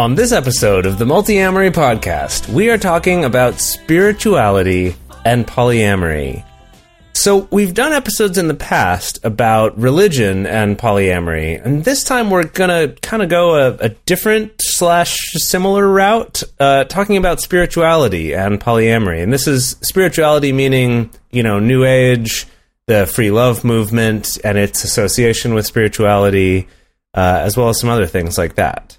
On this episode of the Multiamory Podcast, we are talking about spirituality and polyamory. So, we've done episodes in the past about religion and polyamory, and this time we're gonna kind of go a, a different slash similar route, uh, talking about spirituality and polyamory. And this is spirituality meaning, you know, New Age, the free love movement, and its association with spirituality, uh, as well as some other things like that.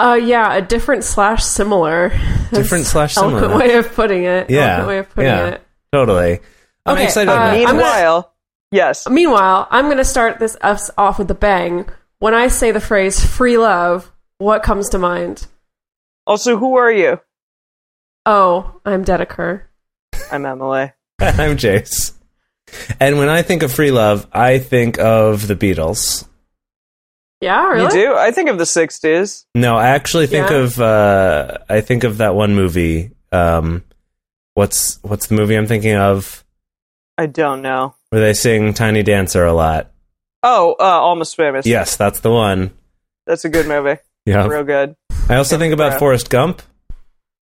Uh, yeah, a different slash similar. Different slash Eloquent similar. way of putting it. Yeah, Eloquent way of putting yeah. it. Totally. I'm Okay, excited uh, about that. I'm gonna- Meanwhile, yes. Meanwhile, I'm going to start this us off with a bang. When I say the phrase free love, what comes to mind? Also, who are you? Oh, I'm Dedeker. I'm Emily. I'm Jase. And when I think of free love, I think of the Beatles. Yeah, really? You do? I think of the '60s. No, I actually think Yeah? of uh I think of that one movie. Um what's what's the movie I'm thinking of I don't know. where they sing Tiny Dancer a lot? Oh, uh, Almost Famous. Yes, that's the one. that's a good movie. Yeah. Real good. I also think about Brown. Forrest Gump.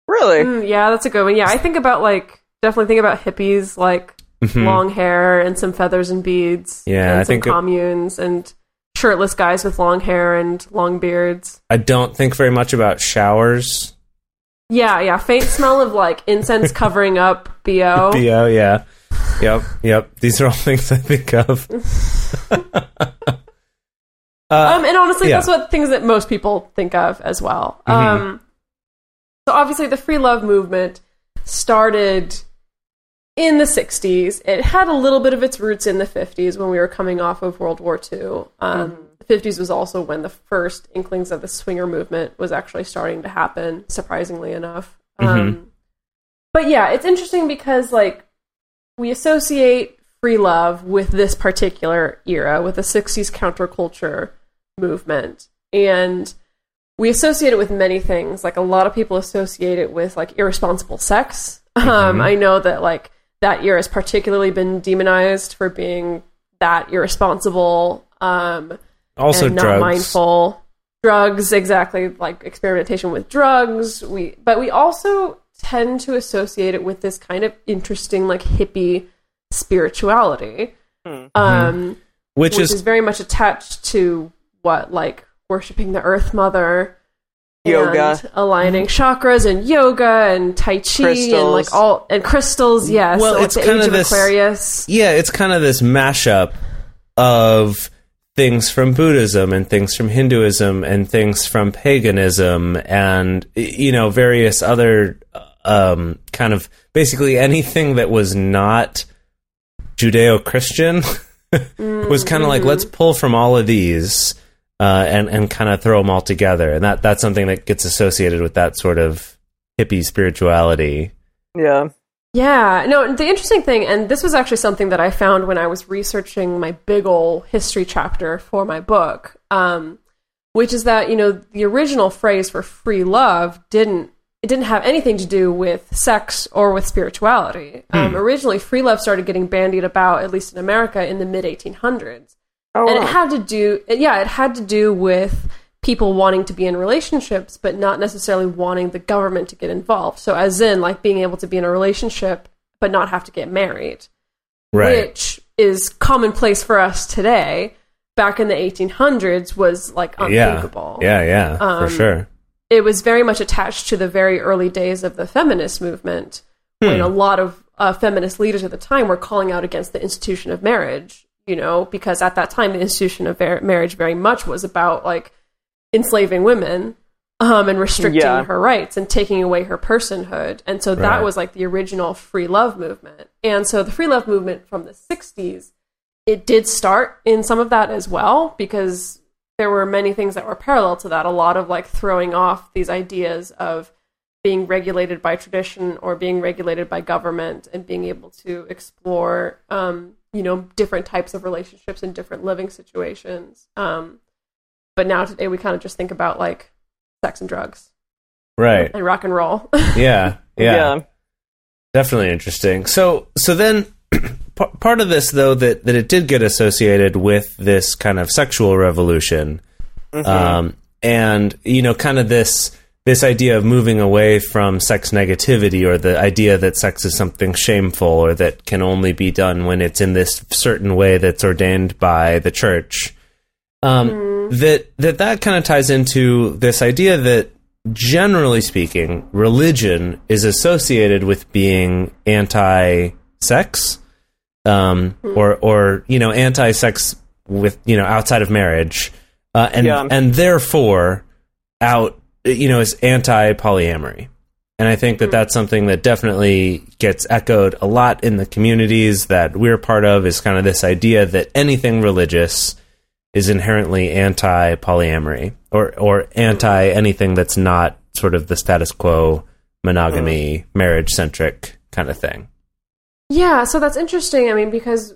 Really? Mm, yeah, that's a good one. Yeah, I think about like definitely think about hippies, like Mhm. long hair and some feathers and beads. Yeah, and I some think it- communes and shirtless guys with long hair and long beards. I don't think very much about showers. Yeah, yeah, faint smell of like incense covering up bo. BO, yeah. Yep, yep. These are all things I think of. uh, Um, and honestly, yeah. that's what things that most people think of as well. Mhm. Um, so obviously, the free love movement started in the '60s. It had a little bit of its roots in the '50s when we were coming off of World War II. Um, The '50s was also when the first inklings of the swinger movement was actually starting to happen. Surprisingly enough, um, but yeah, it's interesting because like we associate free love with this particular era, with the 60s counterculture movement. And we associate it with many things. Like a lot of people associate it with like irresponsible sex. Um, I know that like that year has particularly been demonized for being that irresponsible, um, also and not drugs. mindful. Drugs, exactly, like experimentation with drugs. We, but we also tend to associate it with this kind of interesting, like hippie spirituality, um, Which, which is, is very much attached to what, like worshiping the Earth Mother, Yoga. and aligning chakras, and yoga, and tai chi, and Crystals. like all and crystals. Yes, Well, like it's the kinda age of this- Aquarius. yeah, it's kind of this mashup of things from Buddhism and things from Hinduism and things from paganism and you know various other um, kind of basically anything that was not Judeo-Christian was kind of like let's pull from all of these uh, and and kind of throw them all together and that that's something that gets associated with that sort of hippie spirituality. Yeah. Yeah, no, the interesting thing, and this was actually something that I found when I was researching my big ol' history chapter for my book, um, which is that, you know, the original phrase for free love didn't. It didn't have anything to do with sex or with spirituality. Um, originally, free love started getting bandied about, at least in America, in the mid 1800s Oh, and wow. it had to do yeah it had to do with people wanting to be in relationships but not necessarily wanting the government to get involved so as in like being able to be in a relationship but not have to get married Right. which is commonplace for us today back in the 1800s was like yeah. unthinkable Yeah, yeah, for Um, sure. it was very much attached to the very early days of the feminist movement Hmm. when a lot of uh, feminist leaders at the time were calling out against the institution of marriage you know because at that time the institution of mar- marriage very much was about like enslaving women um, and restricting Yeah. her rights and taking away her personhood. And so that Right. was like the original free love movement. And so the free love movement from the 60s, it did start in some of that as well because there were many things that were parallel to that. A lot of like throwing off these ideas of being regulated by tradition or being regulated by government and being able to explore, um, you know, different types of relationships and different living situations. Um, but now today we kind of just think about like sex and drugs Right. and rock and roll. Yeah. Yeah. Yeah. Definitely interesting. So, so then p- part of this though that that it did get associated with this kind of sexual revolution, um, and you know, kind of this this idea of moving away from sex negativity or the idea that sex is something shameful or that can only be done when it's in this certain way that's ordained by the church. Um, That that that kind of ties into this idea that generally speaking, religion is associated with being anti-sex, um, or or you know anti-sex with you know outside of marriage, uh, and Yeah. and therefore out you know is anti-polyamory. And I think that hmm. that's something that definitely gets echoed a lot in the communities that we're part of. Is kind of this idea that anything religious is inherently anti polyamory or or anti anything that's not sort of the status quo monogamy hmm. marriage centric kind of thing. Yeah, so that's interesting. I mean, because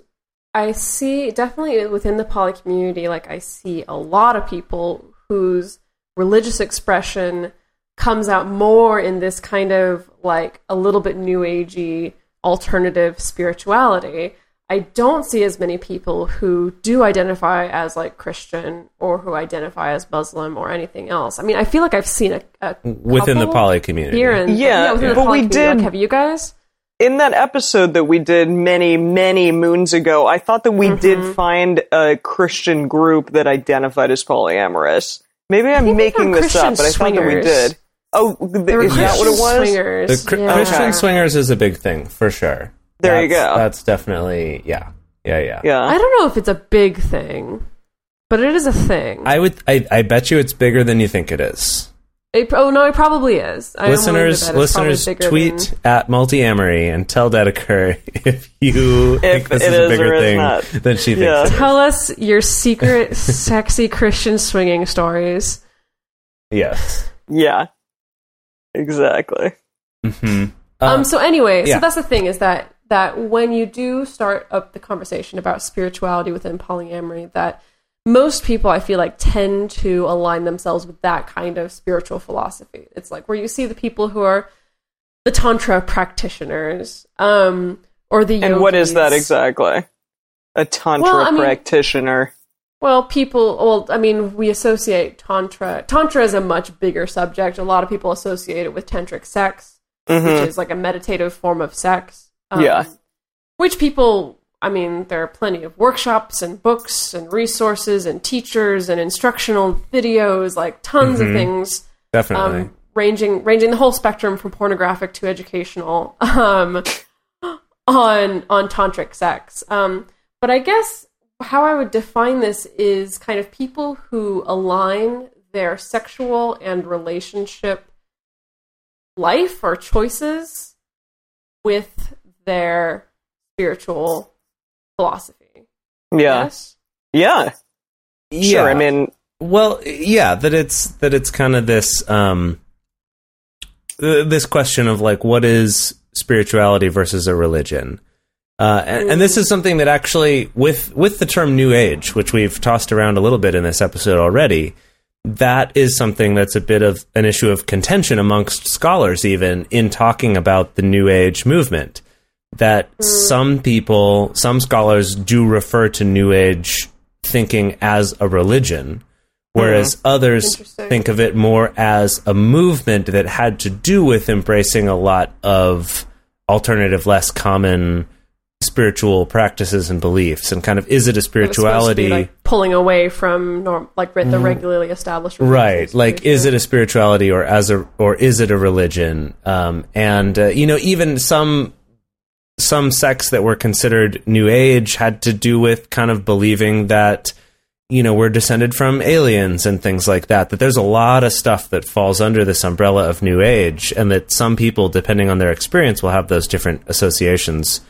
I see definitely within the poly community, like I see a lot of people whose religious expression comes out more in this kind of like a little bit new agey alternative spirituality. I don't see as many people who do identify as like Christian or who identify as Muslim or anything else. I mean, I feel like I've seen a, a Within the poly community. here and Yeah, within the but poly we community. Like, did- have you guys? in that episode that we did many, many moons ago, I thought that we Mm-hmm. did find a Christian group that identified as polyamorous. Maybe I'm making found this up, but I Christian thght that we swingers. did. Oh, th- They were is that what it Christian was? Swingers. The Chr- yeah. Christian Okay. swingers is a big thing for sure. There you That's- go. That's definitely yeah, yeah, yeah. Yeah. I don't know if it's a big thing, but it is a thing. I would. I, I bet you it's bigger than you think it is. It- oh no, it probably is. I am willing to listeners, bet it's probably listeners, tweet than- at multiamory and tell Dedeker if you think this is a bigger is thing not. than she thinks. it is. Tell us your secret, sexy Christian swinging stories. Yes. Yeah. Exactly. hmm Um. So anyway, yeah. so that's the thing is that that when you do start up the conversation about spirituality within polyamory, that most people I feel like tend to align themselves with that kind of spiritual philosophy. It's like where you see the people who are the tantra practitioners, um, or the And what is that exactly? A tantra Well, I mean- practitioner. Well, people, well, I mean, we associate Tantra. Tantra is a much bigger subject. A lot of people associate it with tantric sex, Mhm. which is like a meditative form of sex. Um, Yeah. Which people, I mean, there are plenty of workshops and books and resources and teachers and instructional videos, like tons of things Definitely. um, ranging ranging the whole spectrum from pornographic to educational um, on on tantric sex. Um, but I guess how I would define this is kind of people who align their sexual and relationship life or choices with their spiritual philosophy. Yeah. Yes? Yeah. Sure. I mean, Well, yeah, that it's that it's kind of this um this question of like what is spirituality versus a religion. Uh, and, and this is something that actually, with with the term New Age, which we've tossed around a little bit in this episode already, that is something that's a bit of an issue of contention amongst scholars, even in talking about the New Age movement. That some people, some scholars do refer to New Age thinking as a religion, whereas others think of it more as a movement that had to do with embracing a lot of alternative, less common spiritual practices and beliefs, and kind of is it a It was supposed to be, spirituality? like pulling away from norm, like the regularly established right. Like is it a spirituality or as a or is it a religion? Um and uh, you know even some some sects that were considered new age had to do with kind of believing that you know we're descended from aliens and things like that. That there's a lot of stuff that falls under this umbrella of New Age, and that some people, depending on their experience, will have those different associations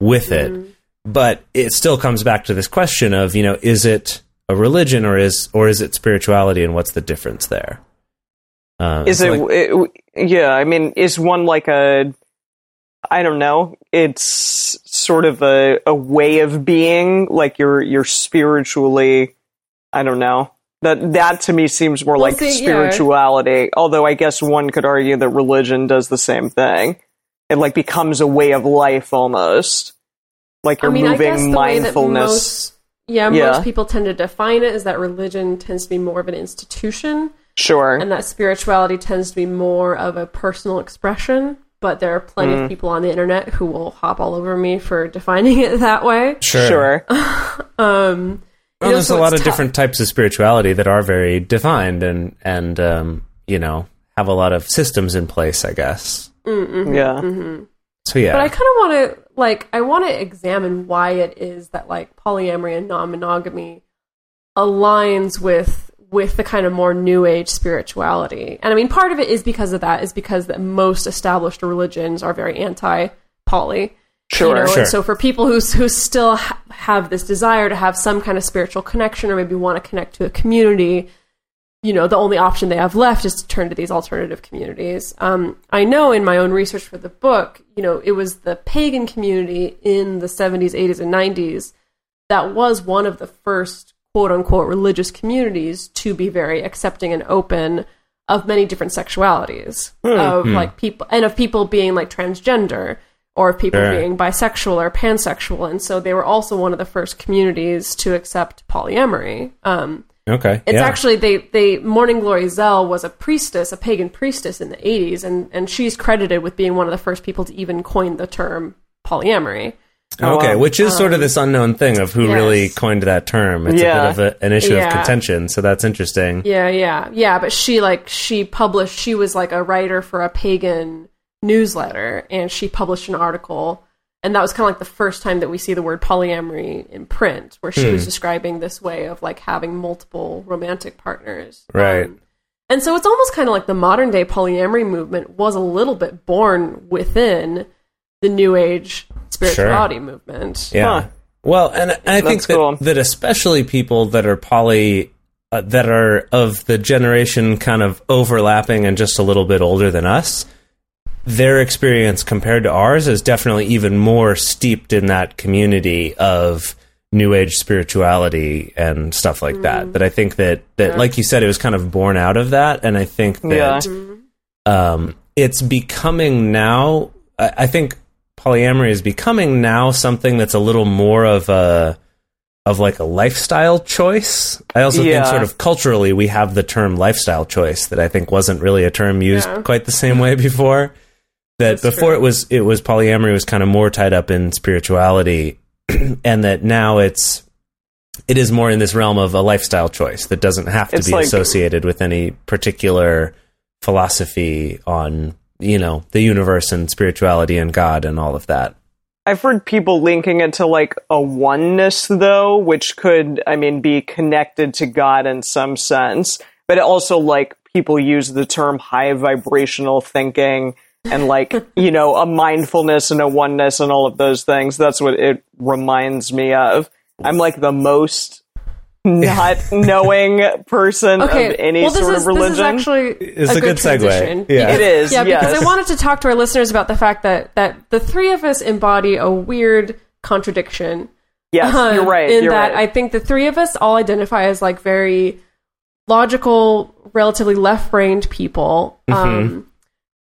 with it. But it still comes back to this question of you know is it a religion or is or is it spirituality, and what's the difference there? Um, Is so, it, like- it? Yeah, I mean, is one like a? I don't know. It's sort of a a way of being. Like you're you're spiritually. I don't know. That that to me seems more Well, like see, yeah. spirituality. Although I guess one could argue that religion does the same thing. It like becomes a way of life almost. Like you're I mean, moving the way that mindfulness. most, yeah, Yeah. most people tend to define it is that religion tends to be more of an institution, sure. and that spirituality tends to be more of a personal expression. But there are plenty Mm. of people on the internet who will hop all over me for defining it that way. sure. Sure. Um, Well, you know, there's so a lot of tough. different types of spirituality that are very defined and and um, you know have a lot of systems in place. I guess. yeah. So yeah, But I kind of want to like I want to examine why it is that like polyamory and non-monogamy aligns with with the kind of more new age spirituality. And I mean part of it is because of that is because that most established religions are very anti poly. Sure. You know, Sure. and so for people who who still ha- have this desire to have some kind of spiritual connection or maybe want to connect to a community, you know, the only option they have left is to turn to these alternative communities. Um, I know in my own research for the book, you know, it was the pagan community in the 70s, 80s, and 90s that was one of the first quote unquote religious communities to be very accepting and open of many different sexualities of like people and of people being like transgender or of people Sure. being bisexual or pansexual and so they were also one of the first communities to accept polyamory um, okay. it's yeah. actually they they Morning Glory Zell was a priestess, a pagan priestess in the 80s and and she's credited with being one of the first people to even coin the term polyamory. Okay, wow. which is sort of this unknown thing of who yes. really coined that term. It's Yeah. a bit of a, an issue Yeah. of contention, so that's interesting. Yeah, yeah. Yeah, but she like she published she was like a writer for a pagan newsletter and she published an article and that was kind of like the first time that we see the word polyamory in print where she Hmm. was describing this way of like having multiple romantic partners. Right. Um, and so it's almost kind of like the modern day polyamory movement was a little bit born within the new age spirituality movement. Yeah. Huh. Well, and I think that, cool. that especially people that are poly, uh, that are of the generation kind of overlapping and just a little bit older than us, their experience compared to ours is definitely even more steeped in that community of new age spirituality and stuff like that. But I think that, that like you said, it was kind of born out of that. And I think that Yeah. um, it's becoming now. I, I think polyamory is becoming now something that's a little more of a of like a lifestyle choice. I also Yeah. think sort of culturally we have the term lifestyle choice that I think wasn't really a term used Yeah. quite the same way before. That That's before true. it was it was polyamory was kind of more tied up in spirituality, and that now it's it is more in this realm of a lifestyle choice that doesn't have to It's be like- associated with any particular philosophy on you know the universe and spirituality and God and all of that. I've heard people linking it to like a oneness though, which could, I mean, be connected to God in some sense, but also like people use the term high vibrational thinking and like, you know, a mindfulness and a oneness and all of those things. That's what it reminds me of. I'm like the most not knowing person Okay. of any well, sort is, of religion. This is actually It's a, a good segue. transition. Yeah. It is, Yeah, because yes. I wanted to talk to our listeners about the fact that that the three of us embody a weird contradiction. yes, Um, you're right. In you're that, right. I think the three of us all identify as like very logical, relatively left-brained people. Mm-hmm. Um,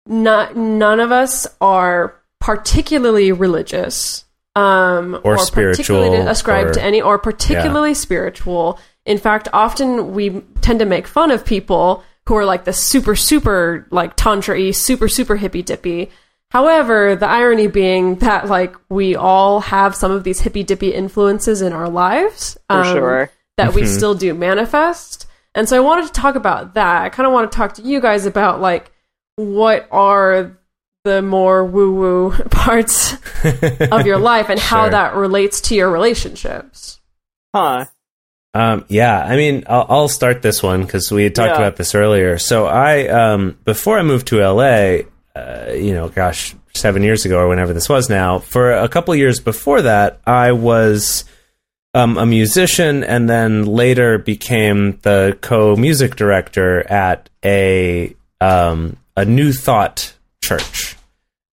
not none of us are particularly religious. Um, Or particularly spiritual, ascribed or- to any, or particularly spiritual. In fact, often we tend to make fun of people who are like the super, super like tantra-y, super, super hippy dippy. However, the irony being that like we all have some of these hippy dippy influences in our lives. For um, sure. That Mm-hmm. we still do manifest. And so I wanted to talk about that. I kind of want to talk to you guys about like what are the more woo woo parts of your life and how that relates to your relationships. Huh. Um, yeah, I mean, I'll, I'll start this one because we had talked Yeah. about this earlier. So I, um, before I moved to LA, uh, you know, gosh, seven years ago or whenever this was now, for a couple years before that, I was um, a musician and then later became the co-music director at a um, a New Thought church.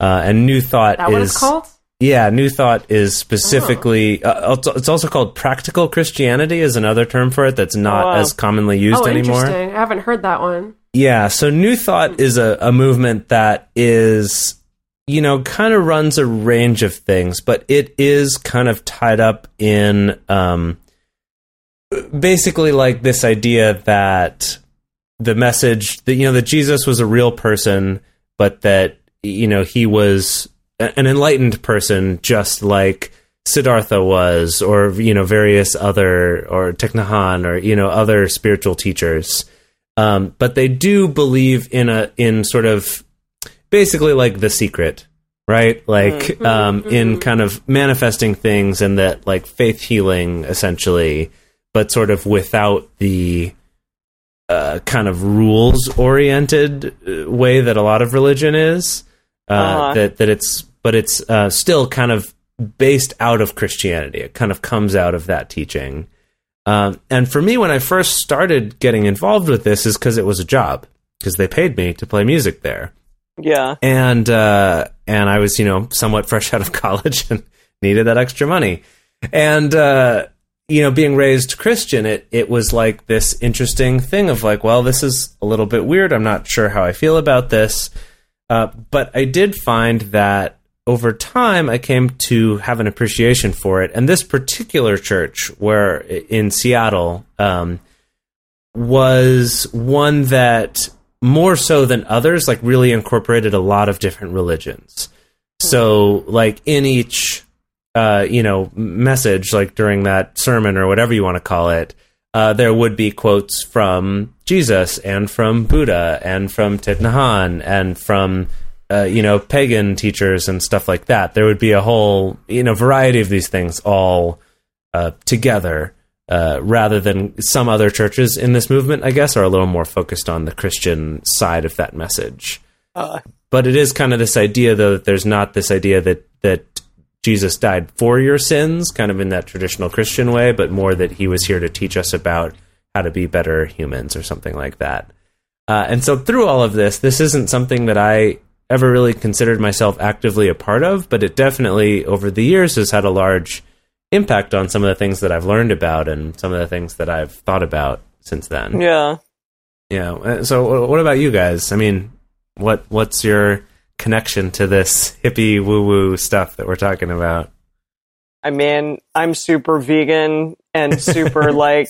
Uh, and New Thought That is called? yeah, New Thought is specifically. Uh, it's- also called practical Christianity, is another term for it that's not Oh, as commonly used oh, anymore. interesting. I haven't heard that one. Yeah, so New Thought is a, a movement that is, you know, kind of runs a range of things, but it is kind of tied up in um, basically like this idea that the message that, you know, that Jesus was a real person, but that, you know, he was an enlightened person just like Siddhartha was, or, you know, various other, or Thich Nhat Hanh, or, you know, other spiritual teachers. Um, but they do believe in a in sort of basically like the secret right? Like um, in kind of manifesting things and that like faith healing essentially but sort of without the uh, kind of rules oriented way that a lot of religion is uh, Uh-huh. that that it's but it's uh, still kind of based out of Christianity it kind of comes out of that teaching um, and for me, when I first started getting involved with this, is because it was a job because they paid me to play music there, Yeah. and uh, and I was you know somewhat fresh out of college and needed that extra money, and uh, you know being raised Christian, it it was like this interesting thing of like, well, this is a little bit weird. I'm not sure how I feel about this, uh, but I did find that over time I came to have an appreciation for it. And this particular church, where in Seattle, um, was one that more so than others, like really incorporated a lot of different religions. So, like in each, uh, you know, message, like during that sermon or whatever you want to call it, uh, there would be quotes from Jesus and from Buddha and from Thich Nhat Hanh and from uh, you know pagan teachers and stuff like that. There would be a whole you know variety of these things all uh, together, uh, rather than some other churches in this movement. I guess are a little more focused on the Christian side of that message. Uh, But it is kind of this idea, though, that there's not this idea that that Jesus died for your sins, kind of in that traditional Christian way, but more that he was here to teach us about how to be better humans or something like that. Uh, and so through all of this, this isn't something that I ever really considered myself actively a part of, but it definitely over the years has had a large impact on some of the things that I've learned about and some of the things that I've thought about since then. yeah. Yeah. uh, So, what about you guys? I mean, what what's your connection to this hippie woo woo stuff that we're talking about? I mean, I'm super vegan and super like,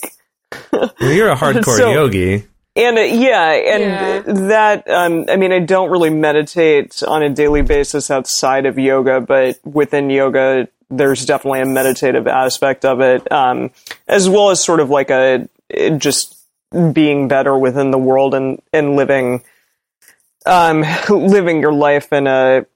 Well, you're a hardcore So- yogi. and uh, yeah, and Yeah. that, um, I mean, I don't really meditate on a daily basis outside of yoga, but within yoga, there's definitely a meditative aspect of it, um, as well as sort of like a, just being better within the world and, and living, um, living your life in a,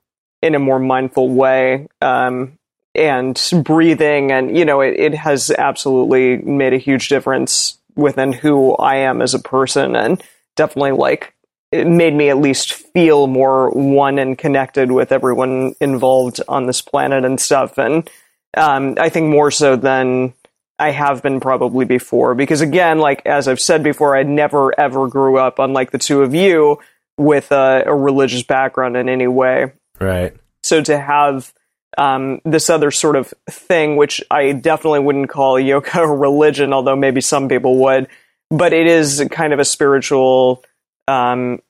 in a more mindful way. Um, and breathing and you know it, it has absolutely made a huge difference within who i am as a person and definitely like it made me at least feel more one and connected with everyone involved on this planet and stuff and um, i think more so than i have been probably before because again like as i've said before i never ever grew up unlike the two of you with a, a religious background in any way Right. so to have um, this other sort of thing, which I definitely wouldn't call yoga a religion, although maybe some people would, but it is kind of a spiritual, um,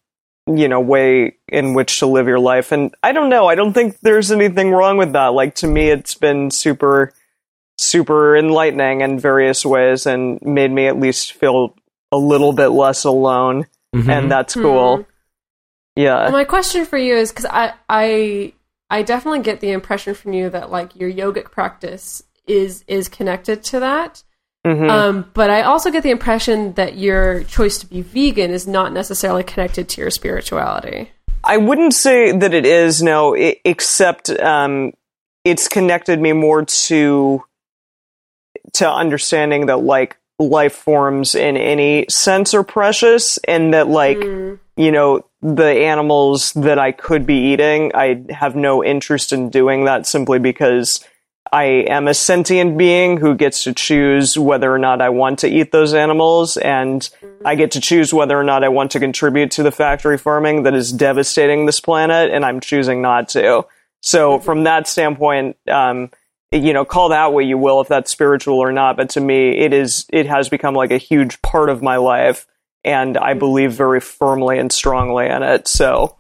you know, way in which to live your life. And I don't know. I don't think there's anything wrong with that. Like to me, it's been super, super enlightening in various ways and made me at least feel a little bit less alone. Mhm. And that's cool. Yeah. My question for you is because I, I I definitely get the impression from you that like your yogic practice is is connected to that. Mhm. Um, but I also get the impression that your choice to be vegan is not necessarily connected to your spirituality. I wouldn't say that it is no, i except um, it's connected me more to to understanding that like life forms in any sense are precious and that like you know the animals that I could be eating I have no interest in doing that simply because I am a sentient being who gets to choose whether or not I want to eat those animals and I get to choose whether or not I want to contribute to the factory farming that is devastating this planet and I'm choosing not to. So from that standpoint um you know, call that what you will if that's spiritual or not, but to me, it is, it has become like a huge part of my life, and I believe very firmly and strongly in it. So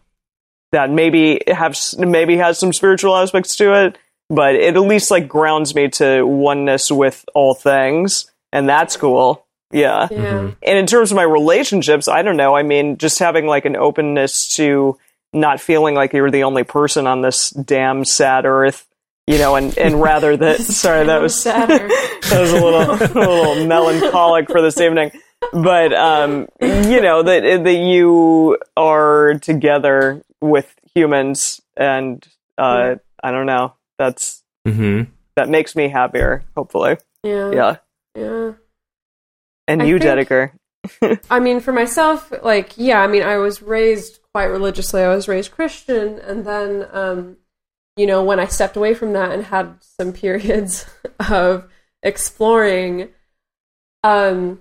that maybe have maybe has some spiritual aspects to it, but it at least like grounds me to oneness with all things, and that's cool. Yeah. Yeah. Mm-hmm. And in terms of my relationships, I don't know. I mean, just having like an openness to not feeling like you're the only person on this damn sad earth, you know, and, and rather that, sorry, that was, sadder. that was a little, a little melancholic for this evening. But, um, you know, that, that you are together with humans and, uh, I don't know. That's, hmm that makes me happier, hopefully. yeah. Yeah. Yeah. And I you, think- Dedeker. I mean, for myself, like, yeah, I mean, I was raised quite religiously. I was raised Christian, and then, um, you know, when I stepped away from that and had some periods of exploring, um,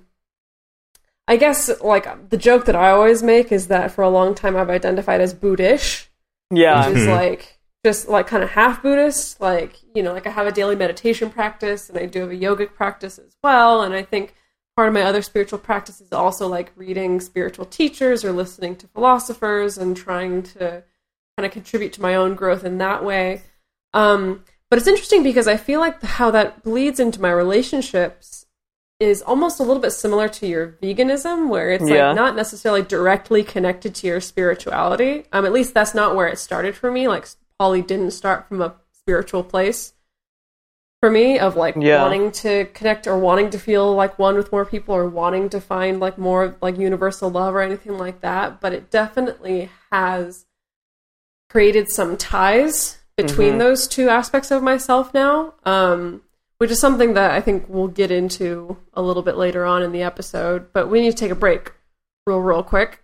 I guess, like, the joke that I always make is that for a long time I've identified as Buddhist, Yeah. which is like just like kind of half Buddhist. Like, you know, like I have a daily meditation practice and I do have a yogic practice as well. And I think part of my other spiritual practice is also like reading spiritual teachers or listening to philosophers and trying to kind of contribute to my own growth in that way. Um, but it's interesting because I feel like how that bleeds into my relationships is almost a little bit similar to your veganism, where it's Yeah. like not necessarily directly connected to your spirituality. Um, at least that's not where it started for me. Like poly didn't start from a spiritual place for me of like Yeah. wanting to connect or wanting to feel like one with more people or wanting to find like more like universal love or anything like that. But it definitely has created some ties between Mm-hmm. those two aspects of myself now, um, which is something that I think we'll get into a little bit later on in the episode. But we need to take a break real, real quick.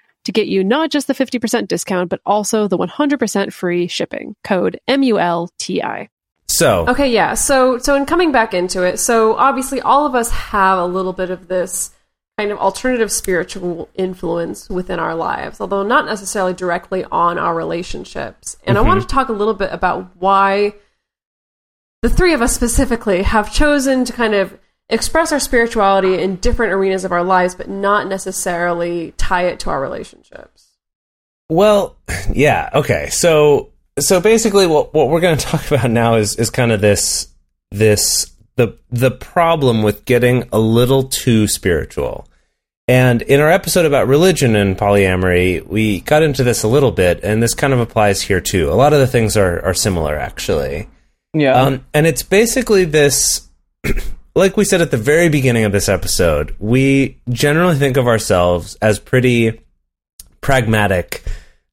to get you not just the 50% discount, but also the 100% free shipping. Code M-U-L-T-I. So, Okay, yeah. So, so in coming back into it, so obviously all of us have a little bit of this kind of alternative spiritual influence within our lives, although not necessarily directly on our relationships. And I mm-hmm. want to talk a little bit about why the three of us specifically have chosen to kind of express our spirituality in different arenas of our lives, but not necessarily tie it to our relationships. Well, yeah, okay. So so basically what what we're going to talk about now is is kind of this this the the problem with getting a little too spiritual. And in our episode about religion and polyamory, we got into this a little bit, and this kind of applies here too. A lot of the things are, are similar, actually. Yeah. Um, and it's basically this, like we said at the very beginning of this episode, we generally think of ourselves as pretty pragmatic,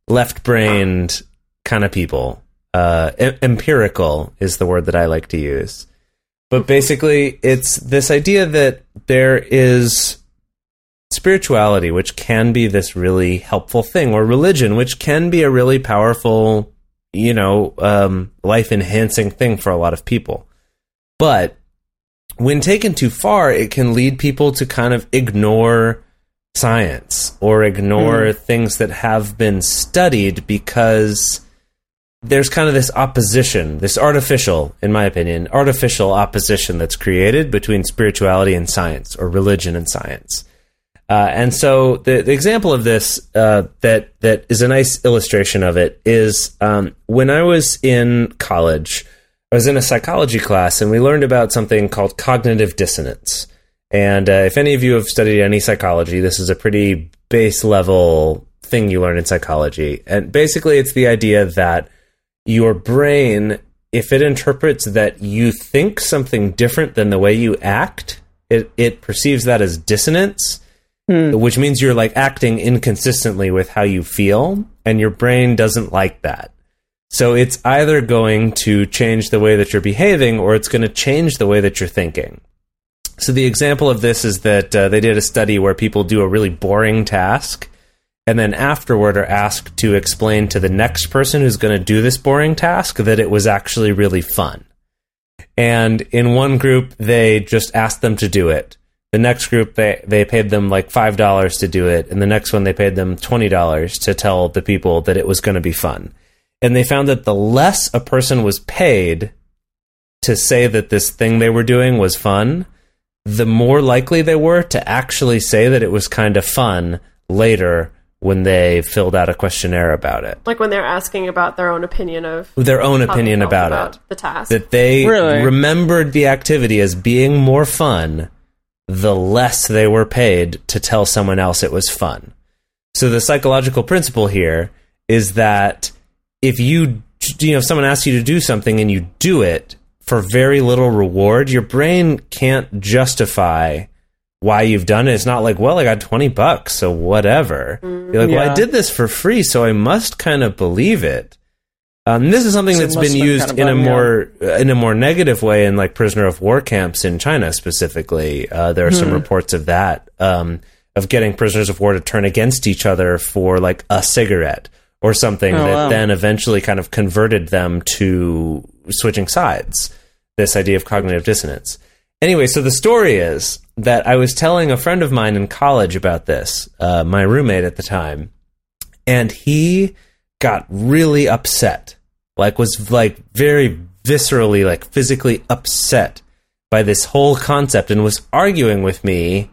left brained kind of people. Uh, em- empirical is the word that I like to use. But basically, it's this idea that there is spirituality, which can be this really helpful thing, or religion, which can be a really powerful, you know, um, life enhancing thing for a lot of people. But when taken too far, it can lead people to kind of ignore science or ignore things that have been studied because there's kind of this opposition, this artificial, in my opinion, artificial opposition that's created between spirituality and science or religion and science. Uh, and so the, the example of this uh, that that is a nice illustration of it is um, when I was in college, I was in a psychology class and we learned about something called cognitive dissonance. And uh, if any of you have studied any psychology, this is a pretty base level thing you learn in psychology. And basically, it's the idea that your brain, if it interprets that you think something different than the way you act, it, it perceives that as dissonance, which means you're like acting inconsistently with how you feel, and your brain doesn't like that. So it's either going to change the way that you're behaving or it's going to change the way that you're thinking. So the example of this is that uh, they did a study where people do a really boring task and then afterward are asked to explain to the next person who's going to do this boring task that it was actually really fun. And in one group, they just asked them to do it. The next group, they, they paid them like $5 to do it. And the next one, they paid them $20 to tell the people that it was going to be fun. And they found that the less a person was paid to say that this thing they were doing was fun, the more likely they were to actually say that it was kind of fun later when they filled out a questionnaire about it. Like when they're asking about their own opinion of Their own opinion felt about, it. the task. That they Really? remembered the activity as being more fun the less they were paid to tell someone else it was fun. So the psychological principle here is that if you you know if someone asks you to do something and you do it for very little reward, your brain can't justify why you've done it. It's not like, well, I got 20 bucks, so whatever. You're like, well, I did this for free, so I must kind of believe it. Um, this is something So that's been used kind of in a fun, yeah. more in a more negative way in like prisoner of war camps in China specifically. Uh, there are Hmm. some reports of that um, of getting prisoners of war to turn against each other for like a cigarette or something Oh, that wow. then eventually kind of converted them to switching sides. This idea of cognitive dissonance. Anyway, so the story is that I was telling a friend of mine in college about this, uh, my roommate at the time, and he got really upset like was like very viscerally like physically upset by this whole concept and was arguing with me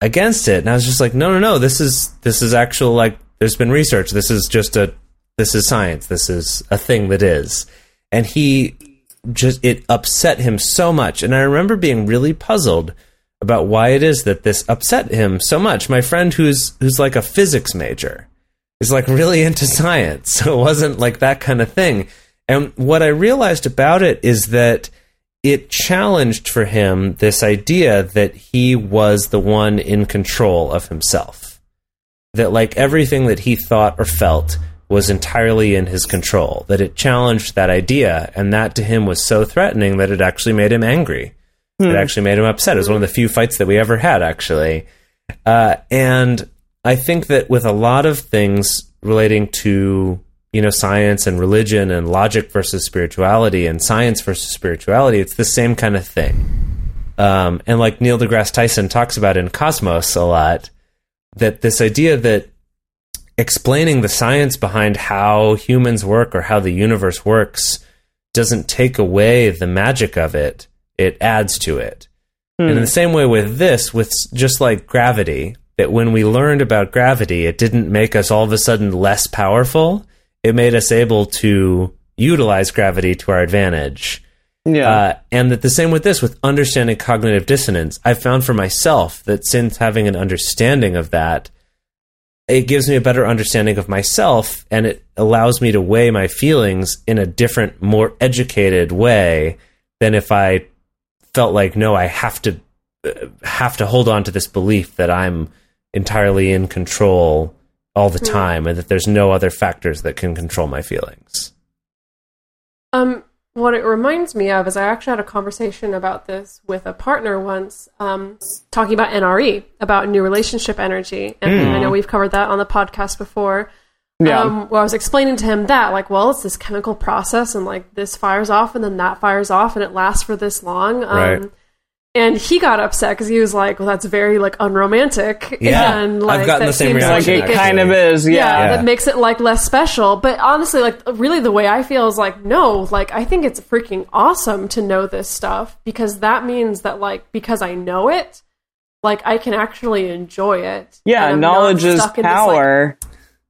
against it and i was just like no no no this is this is actual like there's been research this is just a this is science this is a thing that is and he just it upset him so much and i remember being really puzzled about why it is that this upset him so much my friend who's who's like a physics major is like really into science. So it wasn't like that kind of thing. And what I realized about it is that it challenged for him this idea that he was the one in control of himself. That like everything that he thought or felt was entirely in his control. That it challenged that idea. And that to him was so threatening that it actually made him angry. It actually made him upset. It was one of the few fights that we ever had, actually. Uh, and I think that with a lot of things relating to you know science and religion and logic versus spirituality and science versus spirituality, it's the same kind of thing. Um, and like Neil deGrasse Tyson talks about in Cosmos a lot, that this idea that explaining the science behind how humans work or how the universe works doesn't take away the magic of it; it adds to it hmm. And in the same way with this, with just like gravity, that when we learned about gravity, it didn't make us all of a sudden less powerful. It made us able to utilize gravity to our advantage. Yeah. Uh, and that the same with this, with understanding cognitive dissonance, I've found for myself that since having an understanding of that, it gives me a better understanding of myself and it allows me to weigh my feelings in a different, more educated way than if I felt like, no, I have to uh, have to hold on to this belief that I'm entirely in control all the time and that there's no other factors that can control my feelings. Um, what it reminds me of is I actually had a conversation about this with a partner once, um, talking about NRE, about new relationship energy. And I know we've covered that on the podcast before. Yeah. Um, where I was explaining to him that, like, well, it's this chemical process, and like this fires off, and then that fires off, and it lasts for this long. Um, Right. And he got upset because he was like, "Well, that's very like unromantic." Yeah. and, I've like, gotten that the same seems like reaction, it kind of is. yeah, Yeah. Yeah. that makes it like less special. But honestly, like really the way I feel is like, no, like I think it's freaking awesome to know this stuff because that means that like because I know it, like I can actually enjoy it. Yeah. and Knowledge is stuck in this, like- power.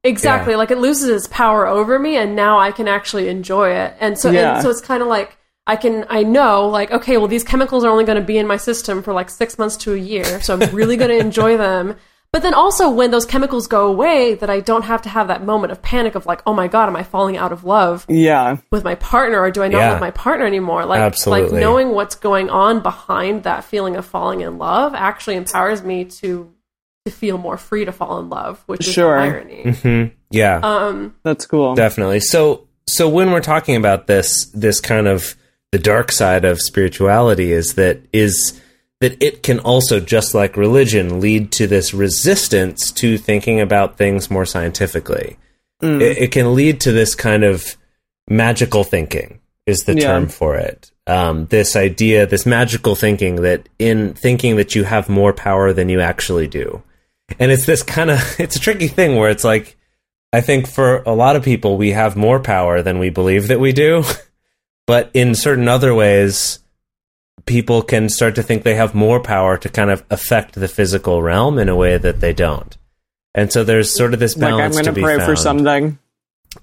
exactly. Yeah. Like it loses its power over me and now I can actually enjoy it. And so Yeah. and so it's kind of like I can I know like okay, well these chemicals are only going to be in my system for like 6 months to a year. So I'm really going to enjoy them. But then also when those chemicals go away that I don't have to have that moment of panic of like, "Oh my god, am I falling out of love yeah. with my partner or do I not Yeah. love my partner anymore?" Like Absolutely. like knowing what's going on behind that feeling of falling in love actually empowers me to to feel more free to fall in love, which is Sure. the irony. Hmm. Yeah. Um That's cool. Definitely. So so when we're talking about this this kind of the dark side of spirituality is that is that it can also just like religion lead to this resistance to thinking about things more scientifically. It, it can lead to this kind of magical thinking is the Yeah. term for it. Um, this idea, this magical thinking that in thinking that you have more power than you actually do. And it's this kind of it's a tricky thing where it's like I think for a lot of people, we have more power than we believe that we do. but in certain other ways, people can start to think they have more power to kind of affect the physical realm in a way that they don't. And so there's sort of this balance. like I'm going to pray for something.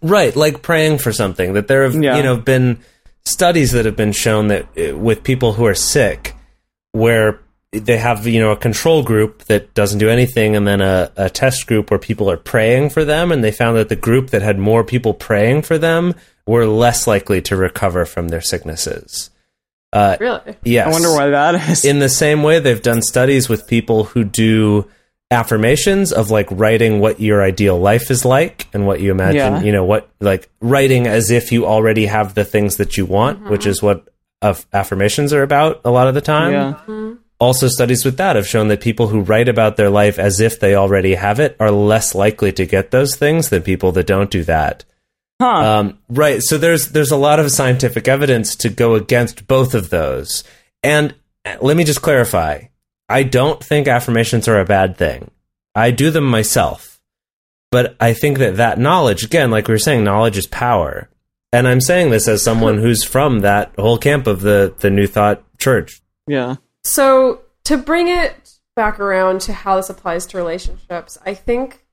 Right, like praying for something. That there have Yeah. you know been studies that have been shown that uh, with people who are sick, where they have you know a control group that doesn't do anything, and then a, a test group where people are praying for them, and they found that the group that had more people praying for them were less likely to recover from their sicknesses. Uh, really. yes, I wonder why that is. in the same way they've done studies with people who do affirmations of like writing what your ideal life is like and what you imagine Yeah. you know what like writing as if you already have the things that you want which is what of affirmations are about a lot of the time yeah. Also studies with that have shown that people who write about their life as if they already have it are less likely to get those things than people that don't do that Huh. um, right. So there's there's a lot of scientific evidence to go against both of those. And uh, let me just clarify: I don't think affirmations are a bad thing. I do them myself, but I think that that knowledge, again, like we were saying, knowledge is power. And I'm saying this as someone who's from that whole camp of the the New Thought Church. yeah. So to bring it back around to how this applies to relationships, I think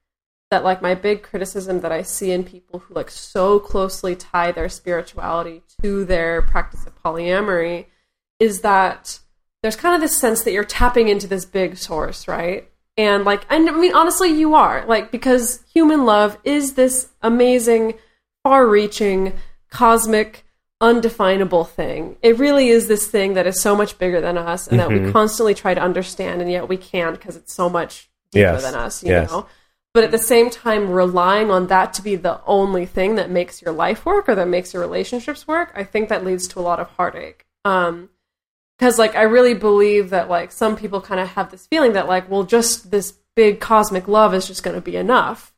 that like my big criticism that I see in people who like so closely tie their spirituality to their practice of polyamory is that there's kind of this sense that you're tapping into this big source, right? And like and I mean honestly you are, like because human love is this amazing, far-reaching, cosmic undefinable thing. It really is this thing that is so much bigger than us and that we constantly try to understand and yet we can't because it's so much deeper Yes. than us, you Yes. know. But at the same time relying on that to be the only thing that makes your life work or that makes your relationships work, I think that leads to a lot of heartache. Um because like I really believe that like some people kind of have this feeling that like well just this big cosmic love is just going to be enough.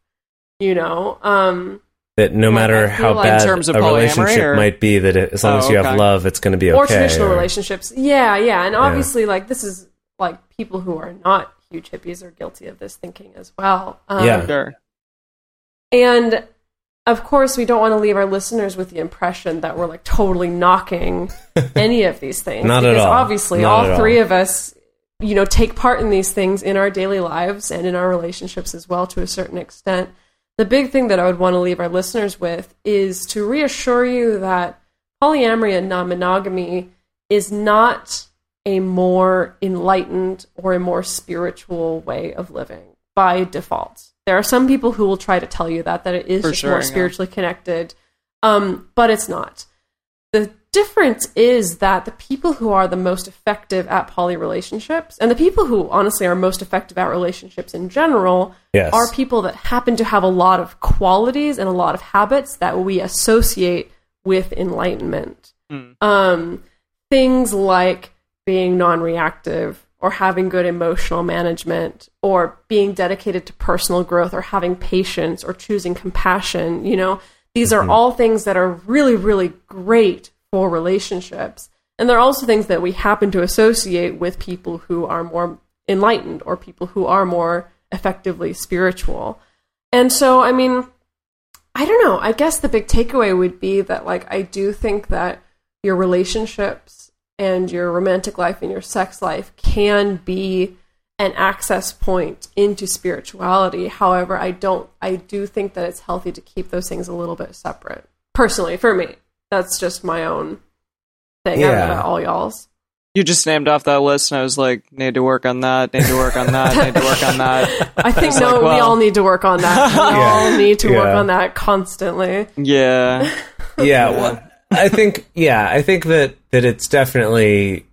You know? Um That no matter how like- In bad terms of a relationship or- might be, that it, as long Oh, as you have love, it's going to be okay. or traditional or- relationships. Yeah, yeah, and obviously, like this is like people who are not huge hippies are guilty of this thinking as well. Um, Yeah. Sure. and of course, we don't want to leave our listeners with the impression that we're like totally knocking any of these things. Not at because all. obviously, Not all three all. of us you know, take part in these things in our daily lives and in our relationships as well to a certain extent. The big thing that I would want to leave our listeners with is to reassure you that polyamory and non monogamy is not a more enlightened or a more spiritual way of living by default. There are some people who will try to tell you that that it is sure, more yeah. spiritually connected, um, but it's not. The difference is that the people who are the most effective at poly relationships, and the people who honestly are most effective at relationships in general, Yes. are people that happen to have a lot of qualities and a lot of habits that we associate with enlightenment. Um, things like being non reactive or having good emotional management or being dedicated to personal growth or having patience or choosing compassion. You know, these are all things that are really, really great for relationships. And they're also things that we happen to associate with people who are more enlightened or people who are more effectively spiritual. And so, I mean, I don't know. I guess the big takeaway would be that, like, I do think that your relationships and your romantic life and your sex life can be an access point into spirituality. However, I don't, I do think that it's healthy to keep those things a little bit separate. Personally, for me, that's just my own thing. I don't know Yeah. all y'all's. You just named off that list, and I was like, need to work on that, need to work on that, need to work on that. I think was no, like, we all need to work on that. We all need to work on that constantly. Yeah. yeah well, i think yeah i think that that it's definitely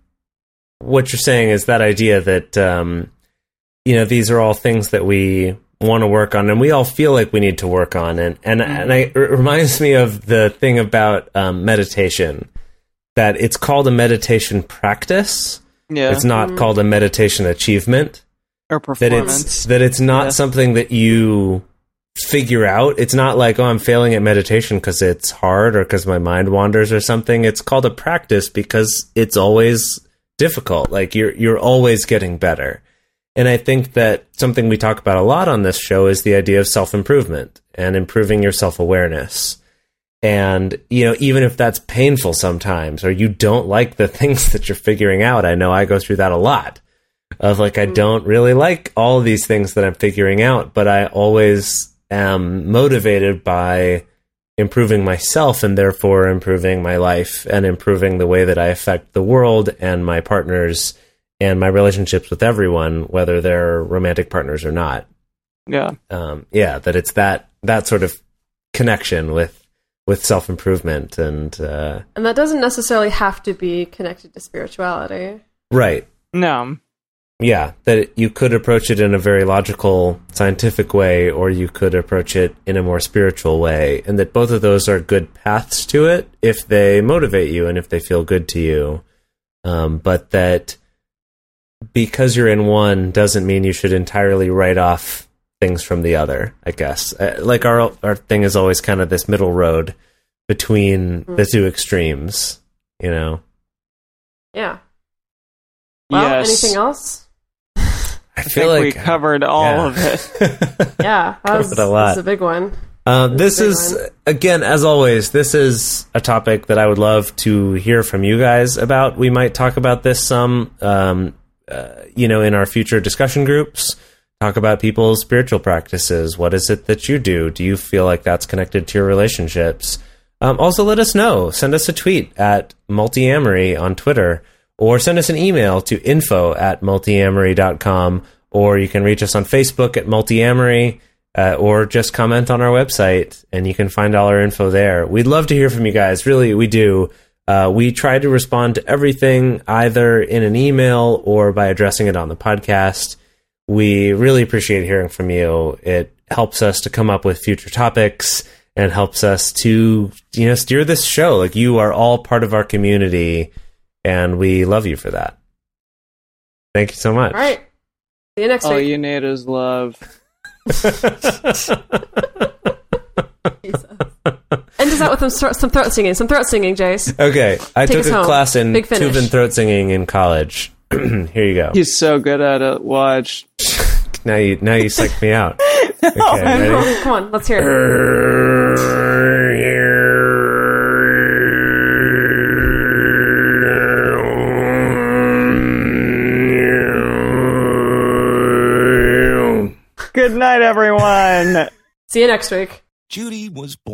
what you're saying is that idea that um you know these are all things that we want to work on and we all feel like we need to work on and and, and I, it reminds me of the thing about um, meditation that it's called a meditation practice Yeah. it's not called a meditation achievement or performance that it's that it's not Yeah. something that you figure out. It's not like oh I'm failing at meditation because it's hard or because my mind wanders or something. It's called a practice because it's always difficult. Like you're you're always getting better. And I think that something we talk about a lot on this show is the idea of self improvement and improving your self awareness. And, you know, even if that's painful sometimes or you don't like the things that you're figuring out, I know I go through that a lot of like, I mm. don't really like all these things that I'm figuring out, but I always am motivated by improving myself and therefore improving my life and improving the way that I affect the world and my partners and my relationships with everyone, whether they're romantic partners or not. yeah. Um, yeah, that it's that that sort of connection with with self improvement and uh, And that doesn't necessarily have to be connected to spirituality. right. No. Yeah, that you could approach it in a very logical, scientific way, or you could approach it in a more spiritual way, and that both of those are good paths to it if they motivate you and if they feel good to you. Um, but that because you're in one doesn't mean you should entirely write off things from the other. I guess uh, like our our thing is always kind of this middle road between the two extremes. You know, Yeah. Well, yes. anything else? I I feel think like we covered all yeah. of it. Yeah, that was, Covered a lot. that's a big one. Um, this That's is a big again, as always, this is a topic that I would love to hear from you guys about. We might talk about this some, um, uh, you know, in our future discussion groups. Talk about people's spiritual practices. What is it that you do? Do you feel like that's connected to your relationships? Um, also, let us know. Send us a tweet at multiamory on Twitter, or send us an email to info at multiamory.com, or you can reach us on Facebook at multiamory uh, or just comment on our website and you can find all our info there. We'd love to hear from you guys. Really, we do. Uh, we try to respond to everything either in an email or by addressing it on the podcast. We really appreciate hearing from you. It helps us to come up with future topics and helps us to, you know, steer this show. Like you are all part of our community and we love you for that. Thank you so much. All right. See you next all week. you need is love. out with some, some throat singing. Some throat singing, Jase. Okay, I Take took a home. class in Big and throat singing in college. Here you go. He's so good at it. Watch. now you now you psyched me out. Okay, Come on, come on, let's hear it. Good night, everyone. See you next week. Judy was born.